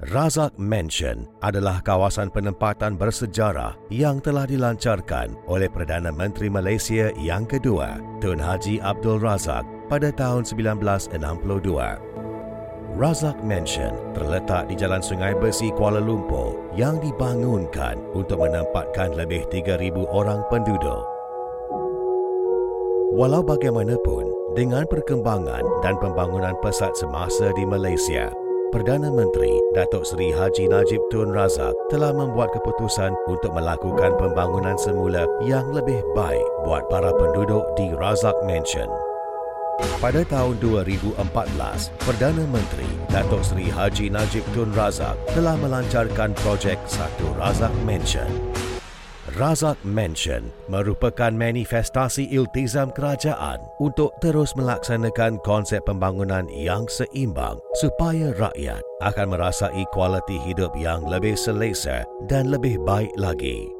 Razak Mansion adalah kawasan penempatan bersejarah yang telah dilancarkan oleh Perdana Menteri Malaysia yang kedua, Tun Haji Abdul Razak pada tahun 1962. Razak Mansion terletak di Jalan Sungai Besi Kuala Lumpur yang dibangunkan untuk menempatkan lebih 3,000 orang penduduk. Walau bagaimanapun, dengan perkembangan dan pembangunan pesat semasa di Malaysia, Perdana Menteri Datuk Seri Haji Najib Tun Razak telah membuat keputusan untuk melakukan pembangunan semula yang lebih baik buat para penduduk di Razak Mansion. Pada tahun 2014, Perdana Menteri Datuk Seri Haji Najib Tun Razak telah melancarkan projek Satu Razak Mansion Razak Mansion merupakan manifestasi iltizam kerajaan untuk terus melaksanakan konsep pembangunan yang seimbang supaya rakyat akan merasai kualiti hidup yang lebih selesa dan lebih baik lagi.